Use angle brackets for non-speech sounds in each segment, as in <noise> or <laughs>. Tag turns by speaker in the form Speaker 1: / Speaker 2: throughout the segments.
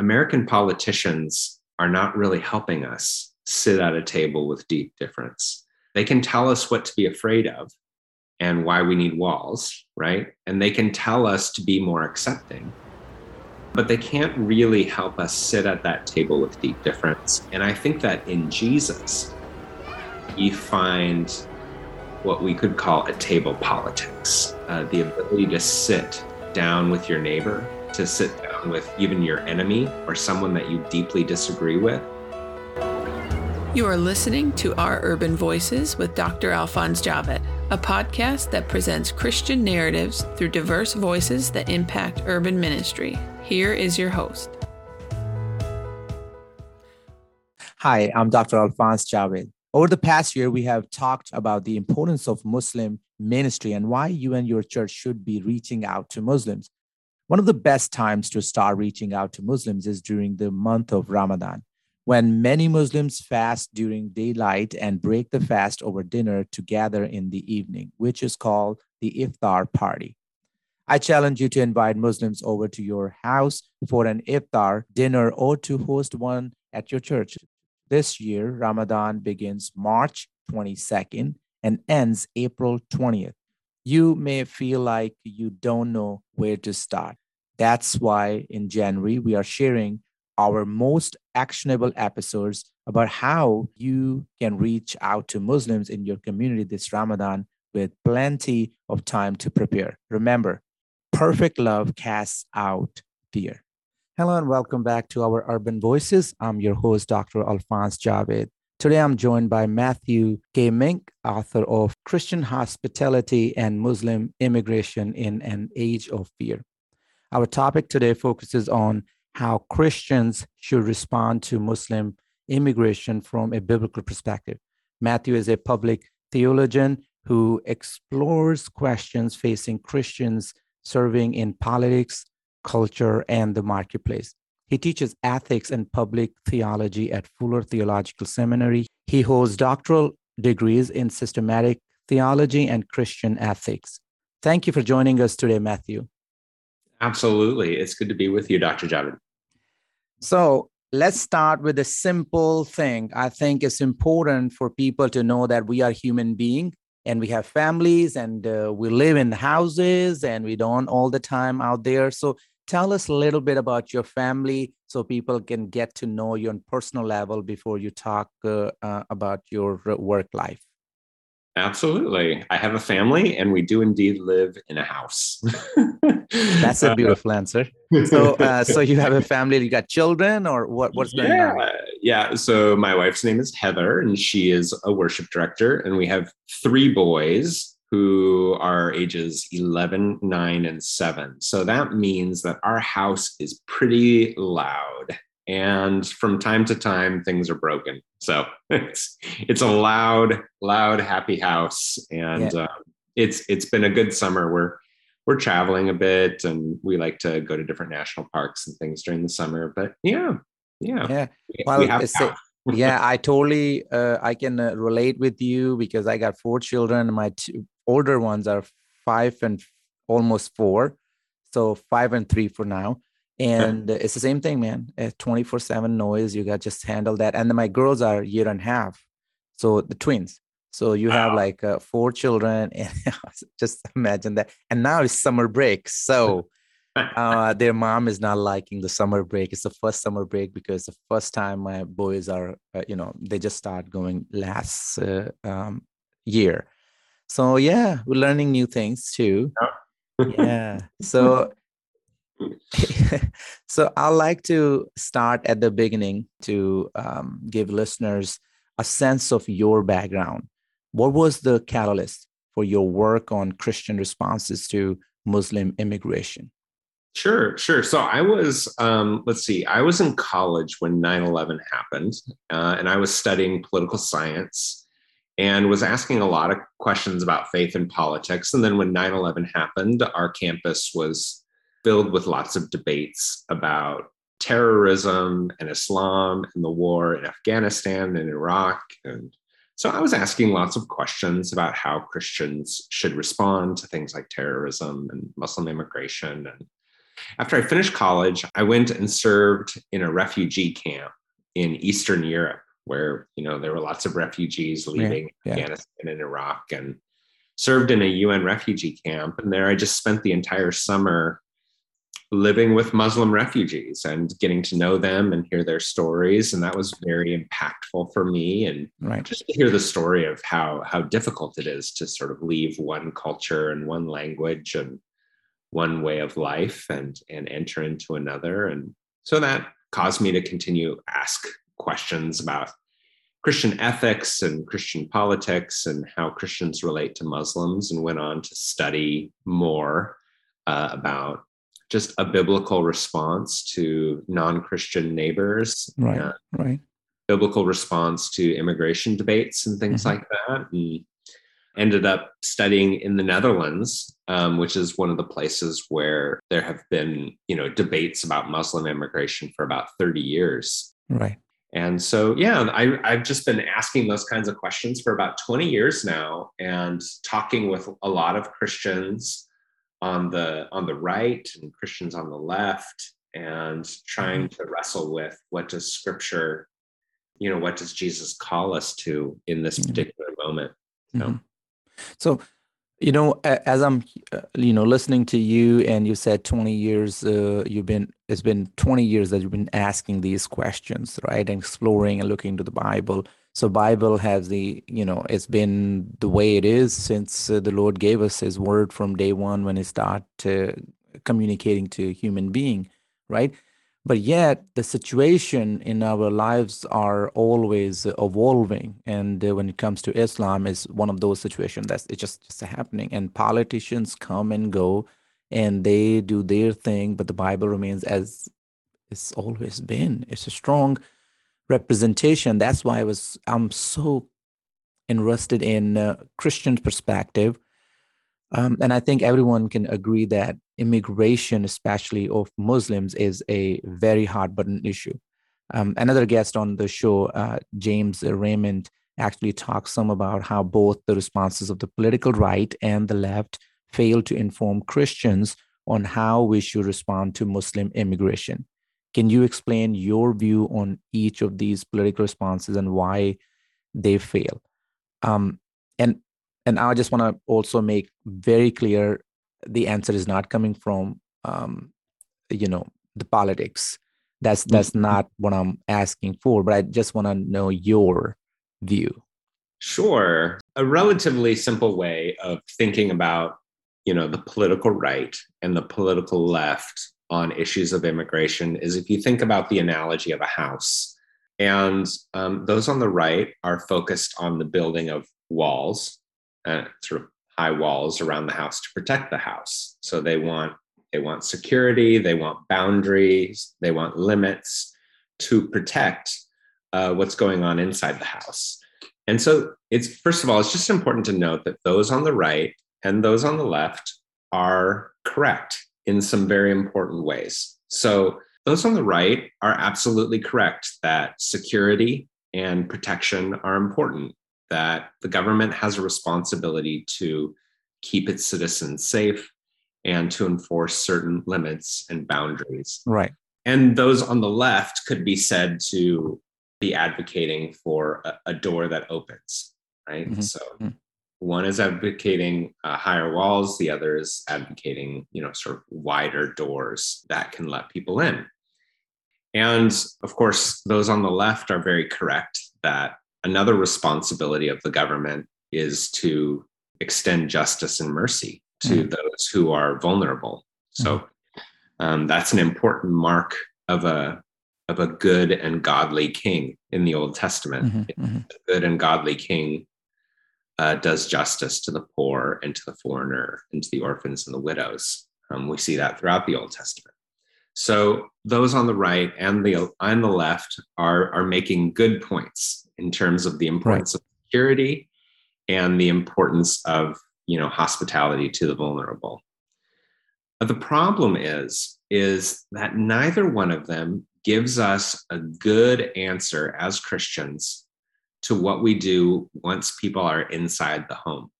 Speaker 1: American politicians are not really helping us sit at a table with deep difference. They can tell us what to be afraid of and why we need walls, right? And they can tell us to be more accepting, but they can't really help us sit at that table with deep difference. And I think that in Jesus, you find what we could call a table politics uh, the ability to sit down with your neighbor, to sit down with even your enemy or someone that you deeply disagree with.
Speaker 2: You are listening to Our Urban Voices with Dr. Alphonse Javed, a podcast that presents Christian narratives through diverse voices that impact urban ministry. Here is your host.
Speaker 3: Hi, I'm Dr. Alphonse Javed. Over the past year, we have talked about the importance of Muslim ministry and why you and your church should be reaching out to Muslims. One of the best times to start reaching out to Muslims is during the month of Ramadan, when many Muslims fast during daylight and break the fast over dinner to gather in the evening, which is called the iftar party. I challenge you to invite Muslims over to your house for an iftar dinner or to host one at your church. This year, Ramadan begins March 22nd and ends April 20th. You may feel like you don't know where to start. That's why in January, we are sharing our most actionable episodes about how you can reach out to Muslims in your community this Ramadan with plenty of time to prepare. Remember, perfect love casts out fear. Hello and welcome back to our Urban Voices. I'm your host, Dr. Alphonse Javed. Today I'm joined by Matthew Kaemingk, author of Christian Hospitality and Muslim Immigration in an Age of Fear. Our topic today focuses on how Christians should respond to Muslim immigration from a biblical perspective. Matthew is a public theologian who explores questions facing Christians serving in politics, culture, and the marketplace. He teaches ethics and public theology at Fuller Theological Seminary. He holds doctoral degrees in systematic theology and Christian ethics. Thank you for joining us today, Matthew.
Speaker 1: Absolutely. It's good to be with you, Dr. Javed.
Speaker 3: So let's start with a simple thing. I think it's important for people to know that we are human beings and we have families and uh, we live in houses and we don't all the time out there so tell us a little bit about your family so people can get to know you on personal level before you talk uh, uh, about your work life
Speaker 1: Absolutely. I have a family and we do indeed live in a house. <laughs>
Speaker 3: That's a beautiful answer. So uh, so you have a family, you got children or what what's
Speaker 1: yeah,
Speaker 3: going on?
Speaker 1: Yeah. So my wife's name is Heather and she is a worship director and we have three boys who are ages 11, 9 and 7. So that means that our house is pretty loud. And from time to time things are broken. So <laughs> it's it's a loud loud happy house. And yeah. uh, it's it's been a good summer. We're we're traveling a bit and we like to go to different national parks and things during the summer. But yeah yeah.
Speaker 3: Yeah. Well we <laughs> yeah i totally uh, i can uh, relate with you because i got four children. My two older ones are five and almost four. So five and three for now. And yeah. it's the same thing man. 24 7 noise you got just handle that. And then my girls are year and a half. So the twins. So you wow. have like uh, four children <laughs> and <laughs> just imagine that. And now it's summer break. So <laughs> uh, their mom is not liking the summer break. It's the first summer break because the first time my boys are uh, you know they just start going last uh, um, year so yeah we're learning new things too yeah, <laughs> yeah. so <laughs> so I like to start at the beginning to um, give listeners a sense of your background. What was the catalyst for your work on Christian responses to Muslim immigration?
Speaker 1: Sure, sure. So I was, um, let's see, I was in college when 9 11 happened, uh, and I was studying political science and was asking a lot of questions about faith and politics. And then when 9 11 happened, our campus was filled with lots of debates about terrorism and Islam and the war in Afghanistan and Iraq. And so I was asking lots of questions about how Christians should respond to things like terrorism and Muslim immigration. And After I finished college, I went and served in a refugee camp in Eastern Europe, where you know there were lots of refugees leaving yeah, yeah. Afghanistan and Iraq, and served in a UN refugee camp. And there, I just spent the entire summer living with Muslim refugees and getting to know them and hear their stories. And that was very impactful for me. And right. just to hear the story of how how difficult it is to sort of leave one culture and one language and one way of life and and enter into another. And so that caused me to continue ask questions about Christian ethics and Christian politics and how Christians relate to Muslims, and went on to study more uh, about just a biblical response to non-Christian neighbors,
Speaker 3: right? Right.
Speaker 1: Biblical response to immigration debates and things mm-hmm. like that, and ended up studying in the Netherlands, um, which is one of the places where there have been, you know, debates about Muslim immigration for about thirty years.
Speaker 3: Right.
Speaker 1: And so, yeah, I, I've just been asking those kinds of questions for about 20 years now and talking with a lot of Christians on the on the right and Christians on the left and trying mm-hmm. to wrestle with what does scripture you know what does Jesus call us to in this mm-hmm. particular moment
Speaker 3: so, mm-hmm. so you know as i'm uh, you know listening to you and you said 20 years uh, you've been it's been 20 years that you've been asking these questions right and exploring and looking to the bible. So bible has the you know it's been the way it is since uh, the lord gave us his word from day one when he started uh, communicating to human being right? But yet the situation in our lives are always evolving and uh, when it comes to islam is one of those situations that's it's just just happening and politicians come and go and they do their thing but the bible remains as it's always been it's a strong representation. That's why I was I'm so interested in uh, Christian perspective, um, and I think everyone can agree that immigration, especially of Muslims, is a very hard button issue. Um, another guest on the show, uh, James Raymond, actually talks some about how both the responses of the political right and the left fail to inform Christians on how we should respond to Muslim immigration. Can you explain your view on each of these political responses and why they fail? Um, and and I just want to also make very clear the answer is not coming from um, you know the politics. That's that's mm-hmm. not what I'm asking for, but I just want to know your view.
Speaker 1: Sure. A relatively simple way of thinking about, you know, the political right and the political left on issues of immigration is if you think about the analogy of a house, and um, those on the right are focused on the building of walls, uh, sort of high walls around the house to protect the house. So they want they want security, they want boundaries, they want limits to protect uh, what's going on inside the house. And so it's first of all, it's just important to note that those on the right and those on the left are correct in some very important ways. So, those on the right are absolutely correct that security and protection are important, that the government has a responsibility to keep its citizens safe and to enforce certain limits and boundaries.
Speaker 3: Right.
Speaker 1: And those on the left could be said to be advocating for a, a door that opens, right? Mm-hmm. So, mm-hmm one is advocating uh, higher walls the other is advocating you know sort of wider doors that can let people in and of course those on the left are very correct that another responsibility of the government is to extend justice and mercy to mm. those who are vulnerable so mm. um, that's an important mark of a of a good and godly king in the old testament mm-hmm, mm-hmm. a good and godly king uh, does justice to the poor and to the foreigner and to the orphans and the widows. Um, we see that throughout the Old Testament. So those on the right and the on the left are are making good points in terms of the importance right. of security and the importance of you know hospitality to the vulnerable. But the problem is is that neither one of them gives us a good answer as Christians to what we do once people are inside the home.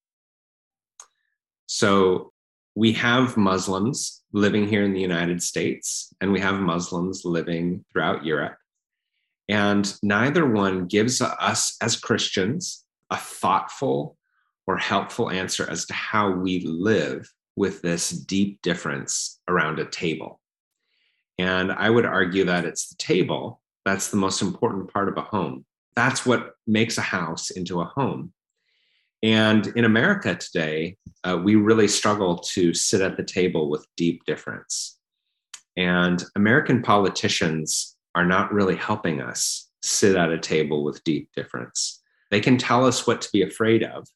Speaker 1: So we have Muslims living here in the United States, and we have Muslims living throughout Europe. And neither one gives us as Christians a thoughtful or helpful answer as to how we live with this deep difference around a table. And I would argue that it's the table that's the most important part of a home. That's what makes a house into a home. And in America today, uh, we really struggle to sit at the table with deep difference. And American politicians are not really helping us sit at a table with deep difference. They can tell us what to be afraid of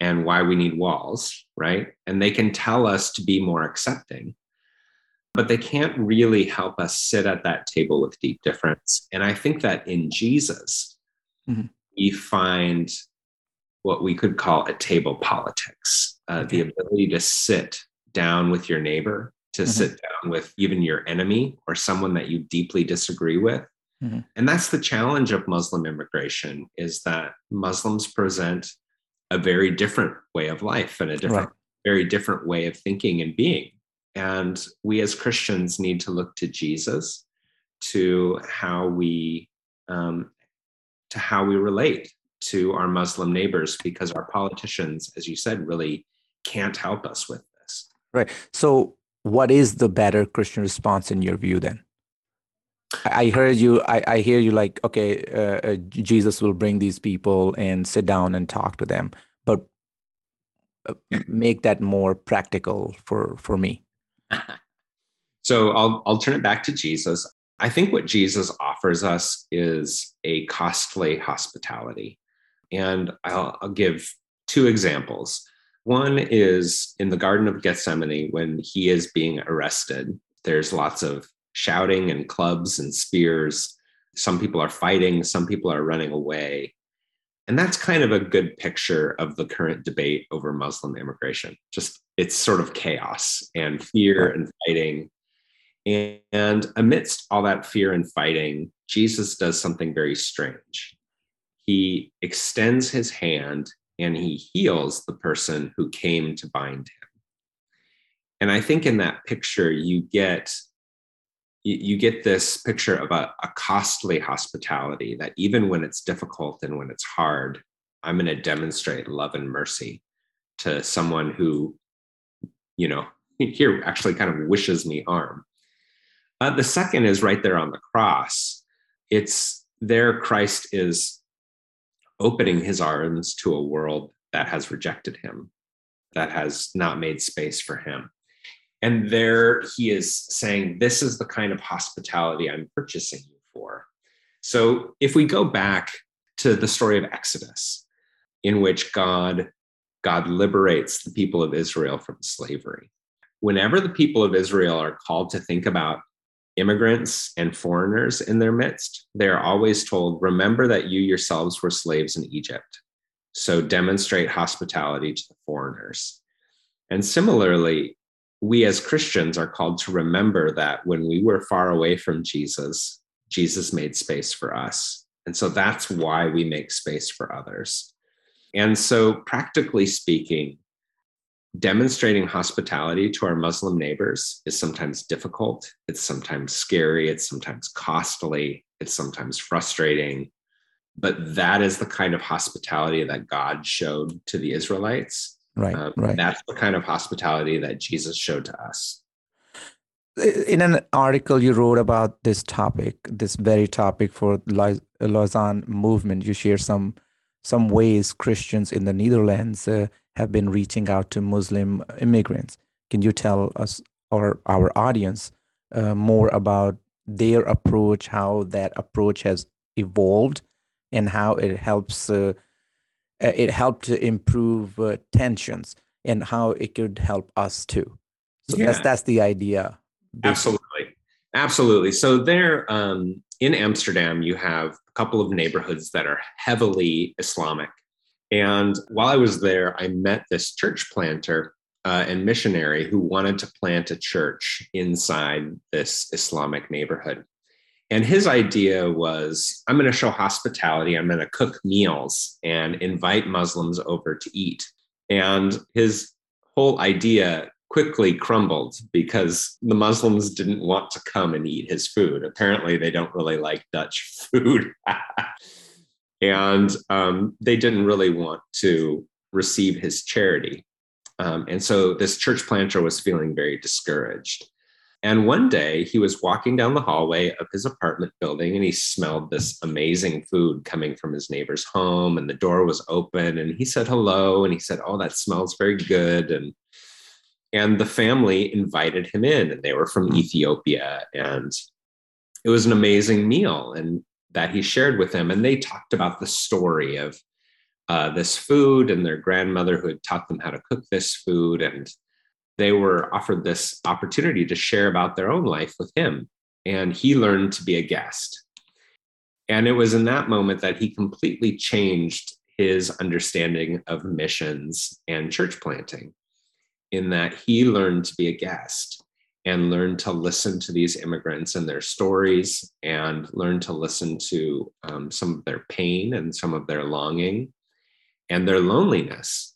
Speaker 1: and why we need walls, right? And they can tell us to be more accepting, but they can't really help us sit at that table with deep difference. And I think that in Jesus, mm-hmm. we find what we could call a table politics uh, okay. the ability to sit down with your neighbor, to mm-hmm. sit down with even your enemy or someone that you deeply disagree with. Mm-hmm. And that's the challenge of Muslim immigration is that Muslims present a very different way of life and a different, right. very different way of thinking and being. And we as Christians need to look to Jesus to how we um, to how we relate to our Muslim neighbors because our politicians, as you said, really can't help us with this.
Speaker 3: Right. So, what is the better Christian response in your view then? I heard you. I, I hear you like, okay, uh, uh, Jesus will bring these people and sit down and talk to them, but uh, <clears throat> make that more practical for for me. <laughs>
Speaker 1: so I'll I'll turn it back to Jesus. I think what Jesus offers us is a costly hospitality. And I'll, I'll give two examples. One is in the Garden of Gethsemane when he is being arrested. There's lots of shouting and clubs and spears. Some people are fighting, some people are running away. And that's kind of a good picture of the current debate over Muslim immigration. Just it's sort of chaos and fear and fighting. And amidst all that fear and fighting, Jesus does something very strange he extends his hand and he heals the person who came to bind him. And I think in that picture, you get you get this picture of a, a costly hospitality that even when it's difficult and when it's hard, I'm going to demonstrate love and mercy to someone who, you know, <laughs> here actually kind of wishes me harm. Uh, the second is right there on the cross. It's there Christ is opening his arms to a world that has rejected him, that has not made space for him. And there he is saying, This is the kind of hospitality I'm purchasing you for. So if we go back to the story of Exodus, in which God, God liberates the people of Israel from slavery. Whenever the people of Israel are called to think about immigrants and foreigners in their midst, they are always told, Remember that you yourselves were slaves in Egypt. So demonstrate hospitality to the foreigners. And similarly, we as Christians are called to remember that when we were far away from Jesus, Jesus made space for us. And so that's why we make space for others. And so, practically speaking, demonstrating hospitality to our Muslim neighbors is sometimes difficult. It's sometimes scary. It's sometimes costly. It's sometimes frustrating. But that is the kind of hospitality that God showed to the Israelites.
Speaker 3: Right. Um, right.
Speaker 1: That's the kind of hospitality that Jesus showed to us.
Speaker 3: In an article you wrote about this topic, this very topic for Lausanne movement, you share some some ways Christians in the Netherlands uh, have been reaching out to Muslim immigrants. Can you tell us or our audience uh, more about their approach, how that approach has evolved, and how it helps uh, uh it helped to improve uh, tensions, and how it could help us too. So yeah. that's that's the idea.
Speaker 1: Basically. Absolutely, absolutely. So there, um, in Amsterdam, you have a couple of neighborhoods that are heavily Islamic and while I was there, I met this church planter uh, and missionary who wanted to plant a church inside this Islamic neighborhood. And his idea was I'm going to show hospitality, I'm going to cook meals and invite Muslims over to eat. And his whole idea quickly crumbled because the Muslims didn't want to come and eat his food. Apparently, they don't really like Dutch <laughs> food. And um, they didn't really want to receive his charity. Um, and so this church planter was feeling very discouraged. And one day he was walking down the hallway of his apartment building and he smelled this amazing food coming from his neighbor's home. And the door was open and he said hello. And he said, Oh, that smells very good. And and the family invited him in and they were from Ethiopia. And it was an amazing meal and that he shared with them. And they talked about the story of uh, this food and their grandmother who had taught them how to cook this food and they were offered this opportunity to share about their own life with him. And he learned to be a guest. And it was in that moment that he completely changed his understanding of missions and church planting, in that he learned to be a guest and learn to listen to these immigrants and their stories and learn to listen to um, some of their pain and some of their longing and their loneliness.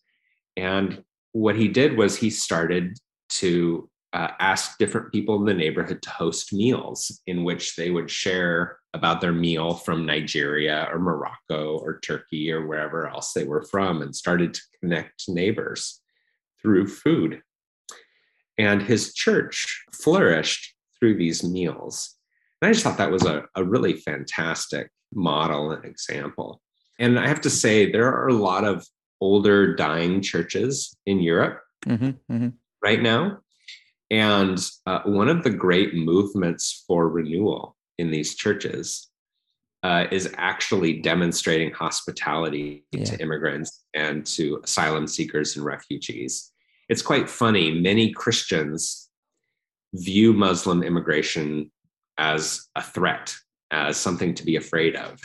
Speaker 1: And what he did was he started to uh, ask different people in the neighborhood to host meals in which they would share about their meal from Nigeria or Morocco or Turkey or wherever else they were from and started to connect neighbors through food. And his church flourished through these meals. And I just thought that was a, a really fantastic model and example. And I have to say, there are a lot of older dying churches in Europe mm-hmm, mm-hmm. right now. And uh, one of the great movements for renewal in these churches uh, is actually demonstrating hospitality yeah. to immigrants and to asylum seekers and refugees. It's quite funny. Many Christians view Muslim immigration as a threat, as something to be afraid of.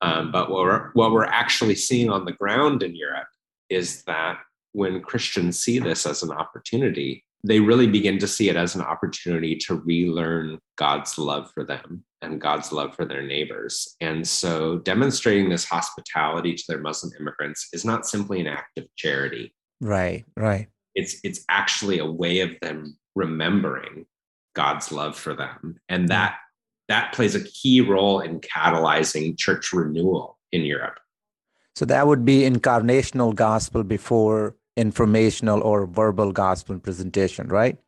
Speaker 1: Um, but what we're, what we're actually seeing on the ground in Europe is that when Christians see this as an opportunity, they really begin to see it as an opportunity to relearn God's love for them and God's love for their neighbors. And so demonstrating this hospitality to their Muslim immigrants is not simply an act of charity.
Speaker 3: Right, right.
Speaker 1: It's it's actually a way of them remembering God's love for them. And mm-hmm. that that plays a key role in catalyzing church renewal in Europe.
Speaker 3: So that would be incarnational gospel before informational or verbal gospel presentation, right?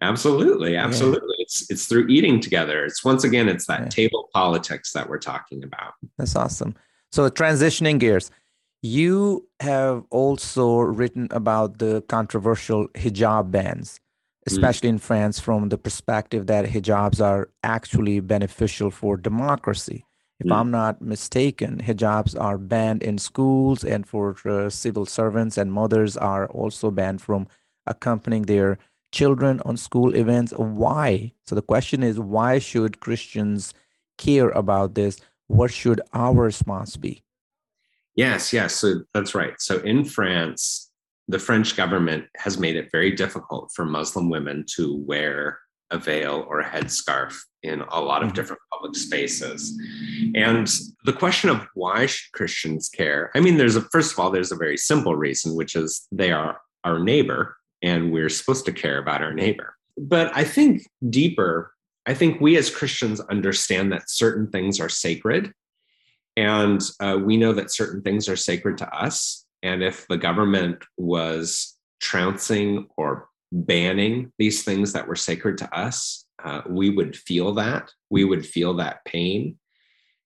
Speaker 1: Absolutely, absolutely. Yeah. It's it's through eating together. It's once again, it's that yeah. table politics that we're talking about.
Speaker 3: That's awesome. So transitioning gears, you have also written about the controversial hijab bans Mm. especially mm. in France, from the perspective that hijabs are actually beneficial for democracy. If mm. I'm not mistaken, hijabs are banned in schools and for uh, civil servants, and mothers are also banned from accompanying their children on school events. Why? So the question is why should Christians care about this? What should our response be?
Speaker 1: Yes, yes. So that's right. So in France, the French government has made it very difficult for Muslim women to wear a veil or a headscarf in a lot of mm-hmm. different public spaces. And the question of why should Christians care? I mean, there's a first of all, there's a very simple reason, which is they are our neighbor and we're supposed to care about our neighbor. But I think deeper, I think we as Christians understand that certain things are sacred. And uh, we know that certain things are sacred to us. And if the government was trouncing or banning these things that were sacred to us, uh, we would feel that. We would feel that pain.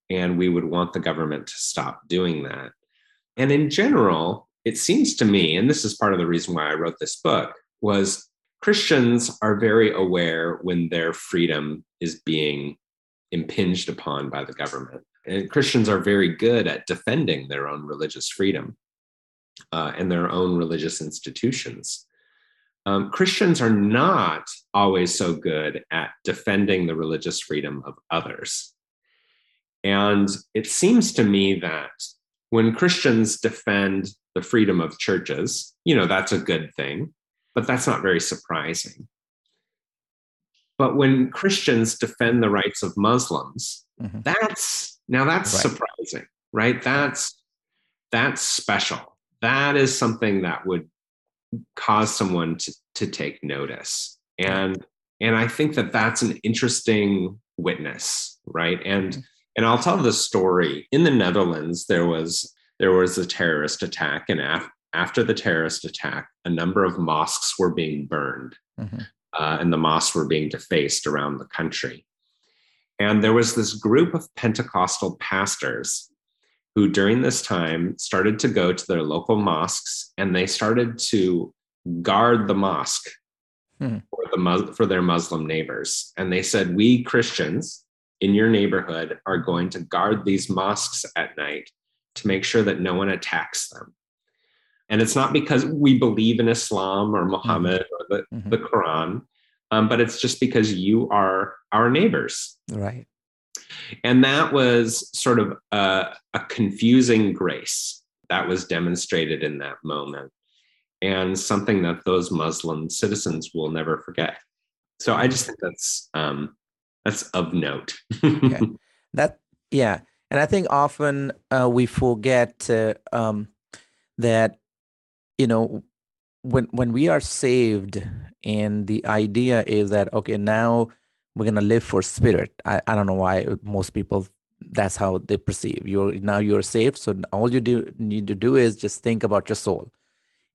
Speaker 1: And we would want the government to stop doing that. And in general, it seems to me, and this is part of the reason why I wrote this book, was Christians are very aware when their freedom is being impinged upon by the government. And Christians are very good at defending their own religious freedom uh, and their own religious institutions. Um, Christians are not always so good at defending the religious freedom of others. And it seems to me that when Christians defend the freedom of churches, you know, that's a good thing, but that's not very surprising. But when Christians defend the rights of Muslims, mm-hmm. that's now that's right. surprising, right? That's that's special that is something that would cause someone to, to take notice and and i think that that's an interesting witness right and mm-hmm. and i'll tell the story in the netherlands there was there was a terrorist attack and af- after the terrorist attack a number of mosques were being burned mm-hmm. uh, and the mosques were being defaced around the country and there was this group of pentecostal pastors who during this time started to go to their local mosques and they started to guard the mosque hmm. for, the, for their Muslim neighbors. And they said, We Christians in your neighborhood are going to guard these mosques at night to make sure that no one attacks them. And it's not because we believe in Islam or Muhammad mm-hmm. or the, mm-hmm. the Quran, um, but it's just because you are our neighbors.
Speaker 3: Right.
Speaker 1: And that was sort of a, a confusing grace that was demonstrated in that moment and something that those Muslim citizens will never forget. So I just think that's um, that's of note.
Speaker 3: okay. <laughs> That yeah, and I think often uh, we forget uh, um, that you know when when we are saved, and the idea is that okay now we're gonna live for spirit. I, I don't know why most people that's how they perceive. You're now you're saved so all you do need to do is just think about your soul.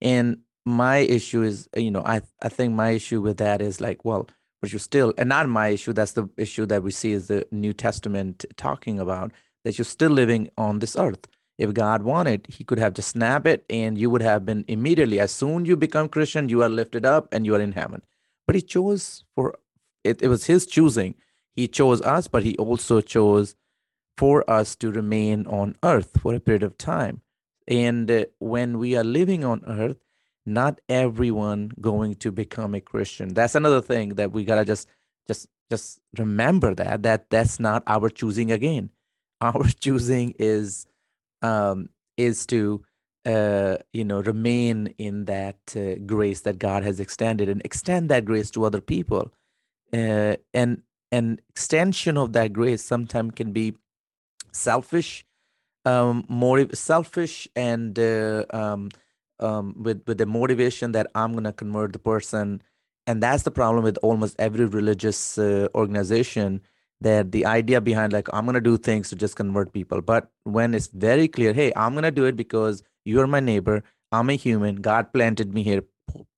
Speaker 3: And my issue is you know i i think my issue with that is like well but you're still and not my issue that's the issue that we see is the new testament talking about that you're still living on this earth if god wanted he could have just snap it and you would have been immediately as soon you become christian you are lifted up and you are in heaven but he chose for it, it was his choosing. He chose us, but he also chose for us to remain on earth for a period of time. And uh, when we are living on earth, not everyone going to become a Christian. That's another thing that we gotta just just just remember that that that's not our choosing again. <laughs> Our choosing is um is to uh you know remain in that uh, grace that God has extended and extend that grace to other people. Uh, and an extension of that grace sometimes can be selfish um more selfish and uh, um, um, with with the motivation that i'm to convert the person. And that's the problem with almost every religious uh, organization that the idea behind like i'm going to do things to just convert people but when it's very clear hey i'm going to do it because you're my neighbor i'm a human god planted me here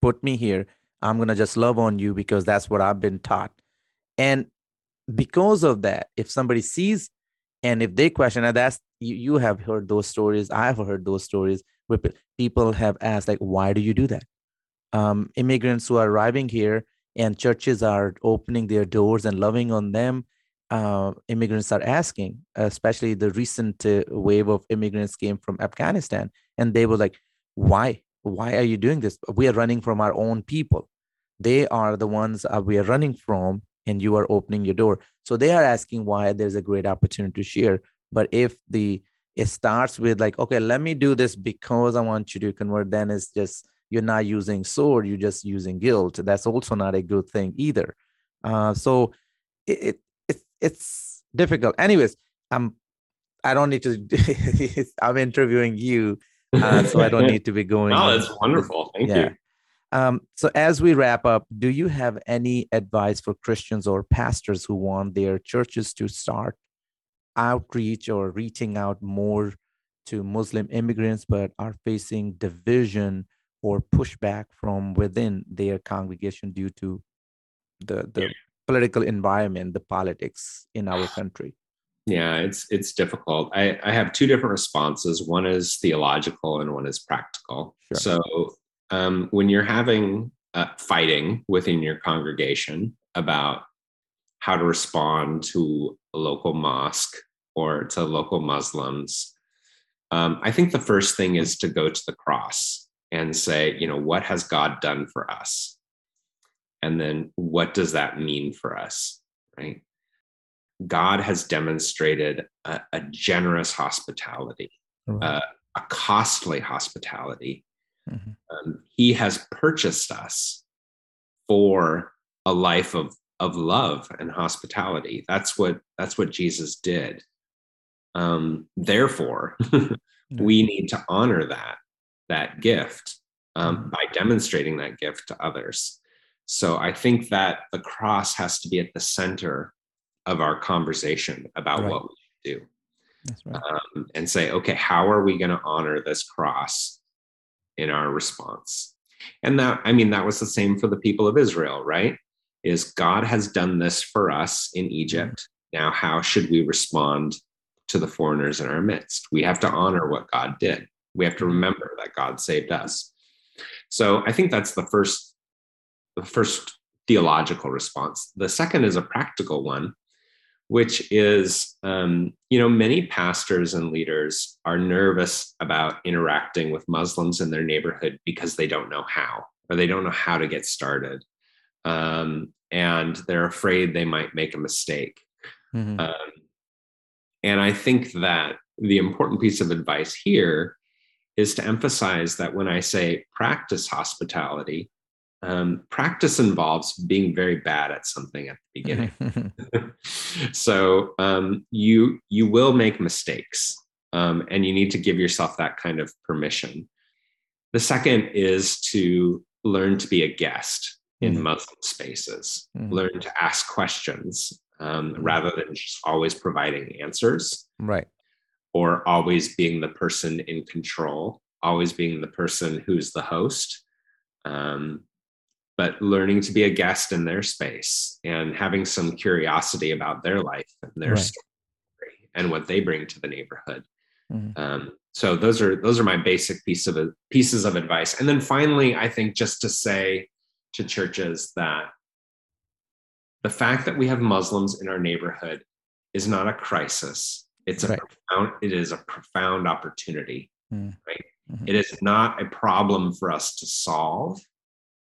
Speaker 3: put me here I'm going to just love on you because that's what I've been taught. And because of that, if somebody sees and if they question, and that's you, you have heard those stories, I've heard those stories where people have asked, like, why do you do that? Um, immigrants who are arriving here and churches are opening their doors and loving on them. Uh, immigrants are asking, especially the recent uh, wave of immigrants came from Afghanistan, and they were like, "Why? Why are you doing this? We are running from our own people. They are the ones uh, we are running from and you are opening your door. So they are asking why there's a great opportunity to share. But if the it starts with like okay let me do this because i want you to convert then it's just you're not using sword you're just using guilt. That's also not a good thing either. Uh, so it, it, it's difficult anyways i'm i don't need to <laughs> i'm interviewing you uh, so i don't <laughs> need to be going
Speaker 1: oh that's wonderful thank yeah. you
Speaker 3: um, so, as we wrap up, do you have any advice for Christians or pastors who want their churches to start outreach or reaching out more to Muslim immigrants, but are facing division or pushback from within their congregation due to the the. Political environment, the politics in our country?
Speaker 1: Yeah, it's it's difficult. I, I have two different responses. One is theological and one is practical. Sure. So um, when you're having uh, fighting within your congregation about how to respond to a local mosque or to local Muslims, um, I think the first thing is to go to the cross and say, you know, what has God done for us? And then what does that mean for us? Right? God has demonstrated a, a generous hospitality, right. uh, a costly hospitality Mm-hmm. Um, he has purchased us for a life of of love and hospitality. That's what that's what Jesus did. Um, therefore, <laughs> we need to honor that that gift um,
Speaker 3: Mhm.
Speaker 1: by demonstrating that gift to others. So I think that the cross has to be at the center of our conversation about
Speaker 3: Right.
Speaker 1: what we should do
Speaker 3: That's right.
Speaker 1: um, and say, okay, how are we going to honor this cross in our response? And that, I mean, that was the same for the people of Israel, right? Is God has done this for us in Egypt. Now, how should we respond to the foreigners in our midst? We have to honor what God did. We have to remember that God saved us. So I think that's the first, the first theological response. The second is a practical one, which is, um, you know, many pastors and leaders are nervous about interacting with Muslims in their neighborhood because they don't know how, or they don't know how to get started. Um, and they're afraid they might make a mistake.
Speaker 3: Mhm.
Speaker 1: Um, and I think that the important piece of advice here is to emphasize that when I say practice hospitality, um, practice involves being very bad at something at the beginning. <laughs> <laughs> so um, you you will make mistakes, um, and you need to give yourself that kind of permission. The second is to learn to be a guest in
Speaker 3: Mhm.
Speaker 1: Muslim spaces.
Speaker 3: Mhm.
Speaker 1: Learn to ask questions um, rather than just always providing answers
Speaker 3: right.
Speaker 1: or always being the person in control, always being the person who's the host. Um, but learning to be a guest in their space and having some curiosity about their life and their
Speaker 3: Right.
Speaker 1: story and what they bring to the neighborhood.
Speaker 3: Mhm.
Speaker 1: Um, so those are those are my basic piece of pieces of advice. And then finally, I think just to say to churches that the fact that we have Muslims in our neighborhood is not a crisis. It's a
Speaker 3: Right.
Speaker 1: profound, it is a profound opportunity.
Speaker 3: Mm.
Speaker 1: Right.
Speaker 3: Mhm.
Speaker 1: It is not a problem for us to solve.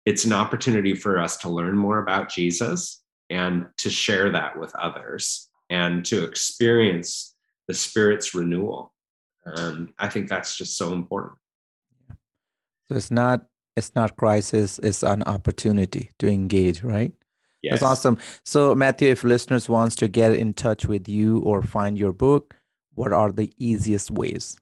Speaker 1: It's an opportunity for us to learn more about Jesus and to share that with others and to experience the Spirit's renewal. Um, I think that's just so important.
Speaker 3: So it's not it's not crisis, it's an opportunity to engage, right?
Speaker 1: Yes.
Speaker 3: That's awesome. So Matthew, if listeners wants to get in touch with you or find your book, what are the easiest ways?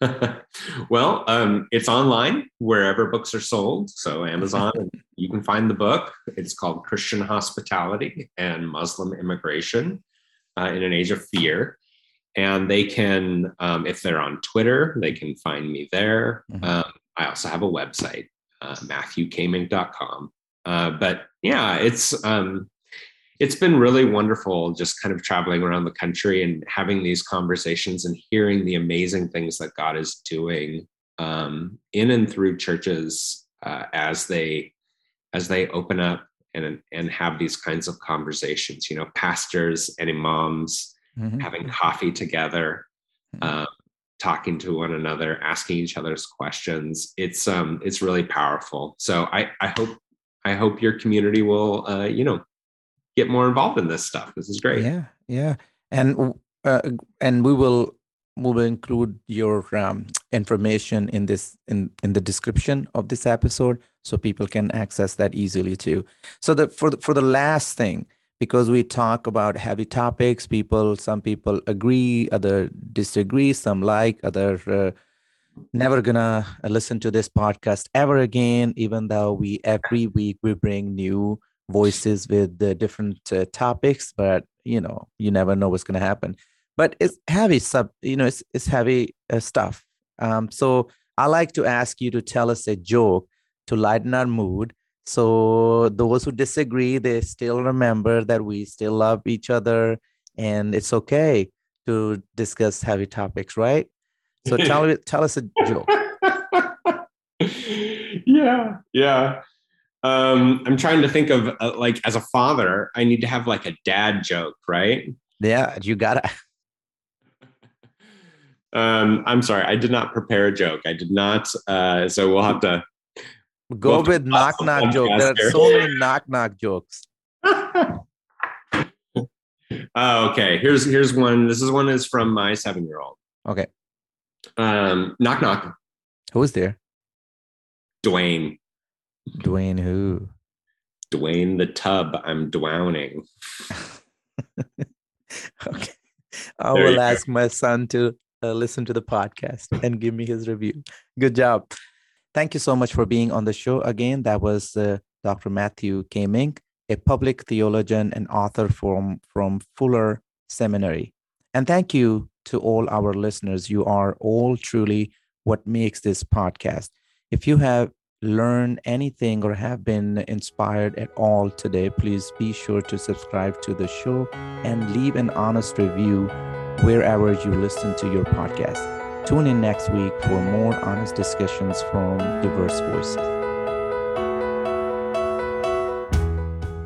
Speaker 3: <laughs>
Speaker 1: well, um, it's online wherever books are sold. So Amazon, <laughs> you can find the book. It's called Christian Hospitality and Muslim Immigration uh, in an Age of Fear. And they can, um, if they're on Twitter, they can find me there.
Speaker 3: Mhm.
Speaker 1: Um, I also have a website, uh, matthewkaemingk.com. Uh, but yeah, it's um, it's been really wonderful just kind of traveling around the country and having these conversations and hearing the amazing things that God is doing um, in and through churches uh, as they as they open up and and have these kinds of conversations. You know, pastors and imams
Speaker 3: Mhm.
Speaker 1: having coffee together,
Speaker 3: Mhm.
Speaker 1: um, talking to one another, asking each other's questions. It's um it's really powerful. So I I hope I hope your community will uh, you know get more involved in this stuff. This is great.
Speaker 3: Yeah, yeah, and uh, and we will we will include your um, information in this in in the description of this episode, so people can access that easily too. So the for the, for the last thing, because we talk about heavy topics, people some people agree, other disagree, some like, other uh, never gonna listen to this podcast ever again. Even though we every week we bring new voices with the different uh, topics but you know you never know what's going to happen. But it's heavy sub you know it's, it's heavy uh, stuff. Um, so i like to ask you to tell us a joke to lighten our mood. So those who disagree they still remember that we still love each other and it's okay to discuss heavy topics right? So tell <laughs> tell us a joke. <laughs>
Speaker 1: Yeah, yeah. Um, I'm trying to think of uh, like as a father, I need to have like a dad joke, right?
Speaker 3: yeah you gotta <laughs>
Speaker 1: Um, I'm sorry, I did not prepare a joke. I did not. Uh, so we'll have to.
Speaker 3: go
Speaker 1: Well,
Speaker 3: with knock knock joke there are so many knock knock jokes
Speaker 1: oh, <laughs> okay. Here's here's one. This is one is from my seven year old.
Speaker 3: okay
Speaker 1: Um, knock knock.
Speaker 3: who's there
Speaker 1: Dwayne.
Speaker 3: Dwayne who?
Speaker 1: Dwayne the tub. I'm drowning. <laughs>
Speaker 3: okay. I
Speaker 1: There
Speaker 3: will
Speaker 1: you go.
Speaker 3: ask my son to uh, listen to the podcast and give me his review. Good job. Thank you so much for being on the show again. That was uh, Dr. Matthew Kaemingk, a public theologian and author from, from Fuller Seminary. And thank you to all our listeners. You are all truly what makes this podcast. If you have learned anything or have been inspired at all today, please be sure to subscribe to the show and leave an honest review wherever you listen to your podcast. Tune in next week for more honest discussions from diverse voices.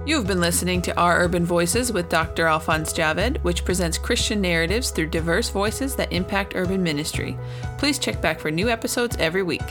Speaker 2: You've been listening to Our Urban Voices with Dr. Alphonse Javed, which presents Christian narratives through diverse voices that impact urban ministry. Please check back for new episodes every week.